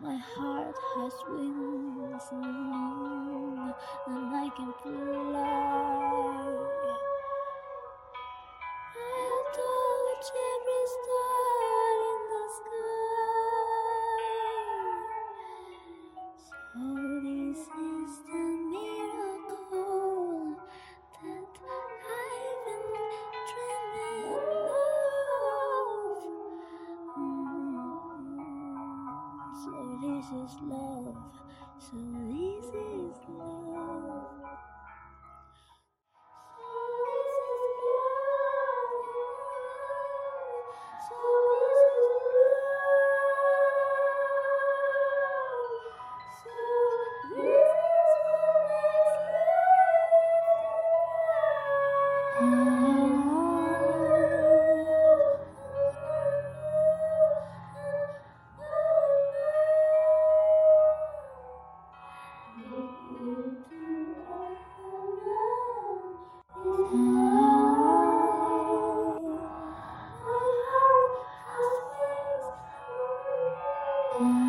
My heart has wings and I can fly. this is love. So this is love. So this is love. So Oh.